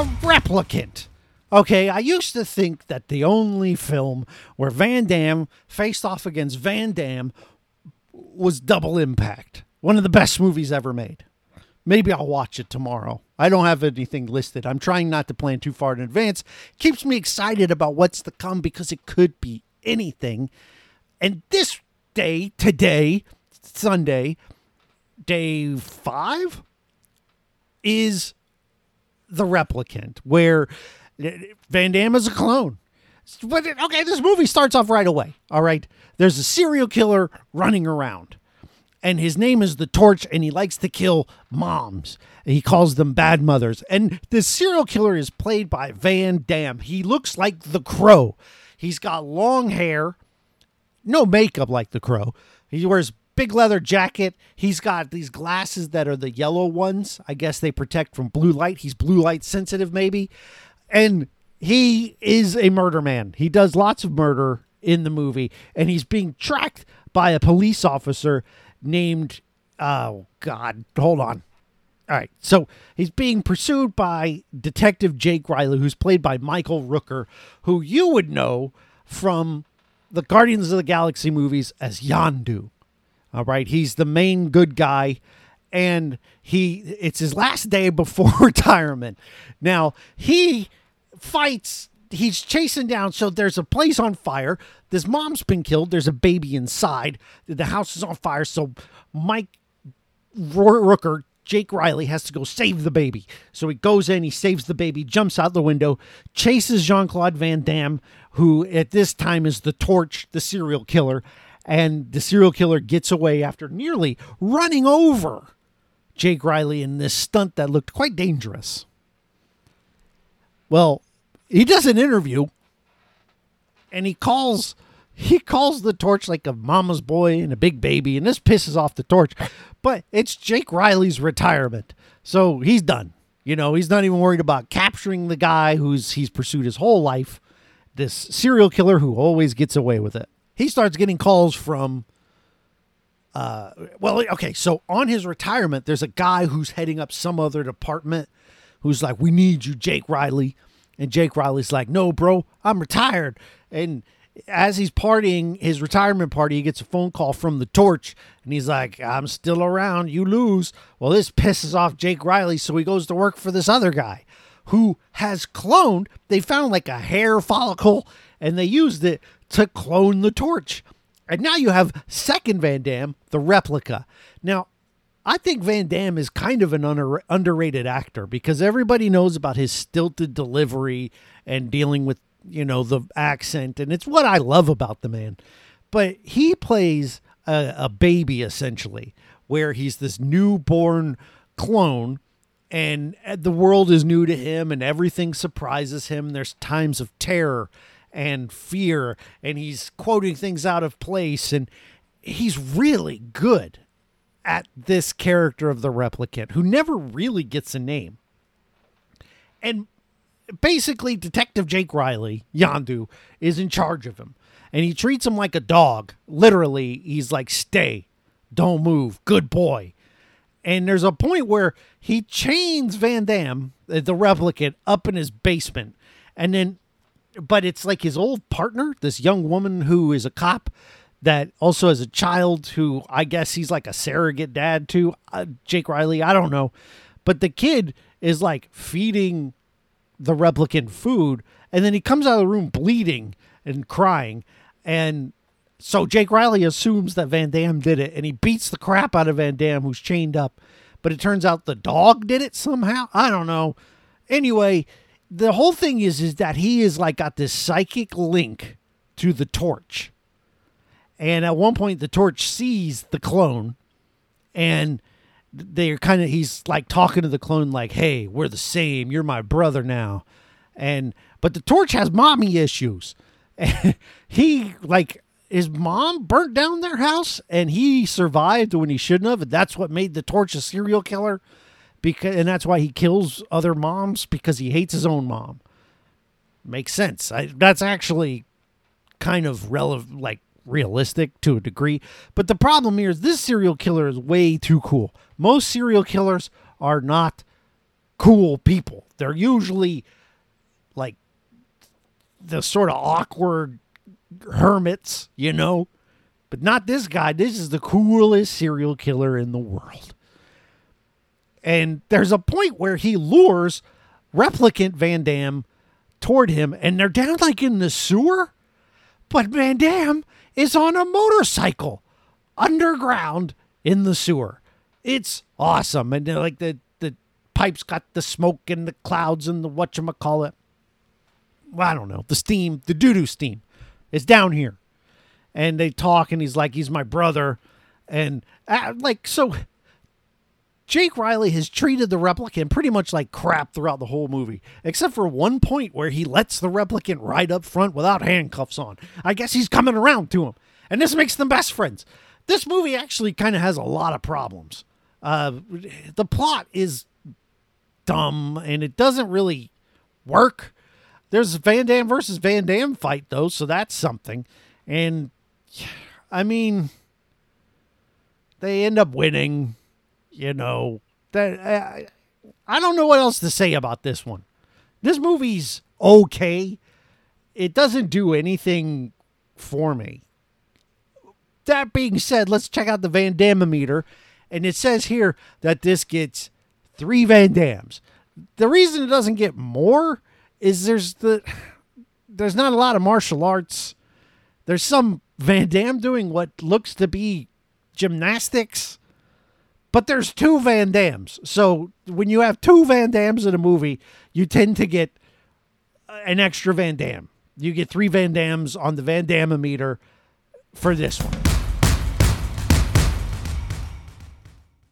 The Replicant. Okay, I used to think that the only film where Van Damme faced off against Van Damme was Double Impact, one of the best movies ever made. Maybe I'll watch it tomorrow. I don't have anything listed. I'm trying not to plan too far in advance. Keeps me excited about what's to come because it could be anything. And this day, today, Sunday, day five, is the replicant, where Van Damme is a clone. But okay, this movie starts off right away. All right, there's a serial killer running around, and his name is the Torch, and he likes to kill moms. He calls them bad mothers. And this serial killer is played by Van Damme. He looks like the Crow. He's got long hair, no makeup like the Crow. He wears big leather jacket. He's got these glasses that are the yellow ones. I guess they protect from blue light. He's blue light sensitive, maybe and he is a murder man. He does lots of murder in the movie, and he's being tracked by a police officer named oh god, hold on. All right, so he's being pursued by Detective Jake Riley, who's played by Michael Rooker, who you would know from the Guardians of the Galaxy movies as Yondu. All right, he's the main good guy and he it's his last day before retirement. Now, he fights he's chasing down so there's a place on fire. This mom's been killed. There's a baby inside. The house is on fire so mike rooker jake riley has to go save the baby. So he goes in he saves the baby jumps out the window chases jean-claude van damme who at this time is the torch the serial killer and the serial killer gets away after nearly running over jake riley in this stunt that looked quite dangerous. Well he does an interview and he calls he calls the torch like a mama's boy and a big baby and this pisses off the torch but it's jake riley's retirement. So he's done. You know he's not even worried about capturing the guy who's he's pursued his whole life this serial killer who always gets away with it he starts getting calls from uh well okay so on his retirement there's a guy who's heading up some other department who's like we need you jake riley and Jake Riley's like, no, bro, I'm retired. And as he's partying his retirement party, he gets a phone call from the torch and he's like, I'm still around. You lose. Well, this pisses off Jake Riley. So he goes to work for this other guy who has cloned. They found like a hair follicle and they used it to clone the torch. And now you have second Van Damme, the replica. Now, I think Van Damme is kind of an under, underrated actor because everybody knows about his stilted delivery and dealing with, you know, the accent. And it's what I love about the man. But he plays a, a baby essentially, where he's this newborn clone and uh, the world is new to him and everything surprises him. There's times of terror and fear, and he's quoting things out of place. And he's really good at this character of the replicant who never really gets a name. And basically, Detective Jake Riley, Yondu, is in charge of him. And he treats him like a dog. Literally, he's like, stay, don't move, good boy. And there's a point where he chains Van Damme, the replicant, up in his basement. And then, but it's like his old partner, this young woman who is a cop, that also has a child who I guess he's like a surrogate dad to uh, Jake Riley. I don't know. But the kid is like feeding the replicant food and then he comes out of the room bleeding and crying. And so Jake Riley assumes that Van Damme did it and he beats the crap out of Van Damme who's chained up. But it turns out the dog did it somehow. I don't know. Anyway, the whole thing is is that he is like got this psychic link to the torch and at one point, the torch sees the clone, and they're kind of he's like talking to the clone like, "Hey, we're the same. You're my brother now." And but the torch has mommy issues. He like his mom burnt down their house and he survived when he shouldn't have and that's what made the torch a serial killer because and that's why he kills other moms because he hates his own mom makes sense I, that's actually kind of relevant like realistic to a degree. But the problem here is this serial killer is way too cool. Most serial killers are not cool people. They're usually like the sort of awkward hermits, you know. But not this guy. This is the coolest serial killer in the world. And there's a point where he lures replicant Van Damme toward him, and they're down like in the sewer. But Van Damme is on a motorcycle underground in the sewer. It's awesome. And like the, the pipes got the smoke and the clouds and the whatchamacallit. Well, I don't know. The steam, the doo doo steam is down here. And they talk, and he's like, he's my brother. And uh, like, so Jake Riley has treated the replicant pretty much like crap throughout the whole movie, except for one point where he lets the replicant ride up front without handcuffs on. I guess he's coming around to him, and this makes them best friends. This movie actually kind of has a lot of problems. Uh, the plot is dumb, and it doesn't really work. There's a Van Damme versus Van Damme fight though, so that's something. And I mean, they end up winning you know that I, I don't know what else to say about this one. This movie's okay. It doesn't do anything for me. That being said, let's check out the Van Damme meter, and it says here that this gets three Van Dammes. The reason it doesn't get more is there's the there's not a lot of martial arts. There's some Van Damme doing what looks to be gymnastics but there's two Van Dammes. So when you have two Van Dammes in a movie, you tend to get an extra Van Damme. You get three Van Dammes on the Van Damme meter for this one.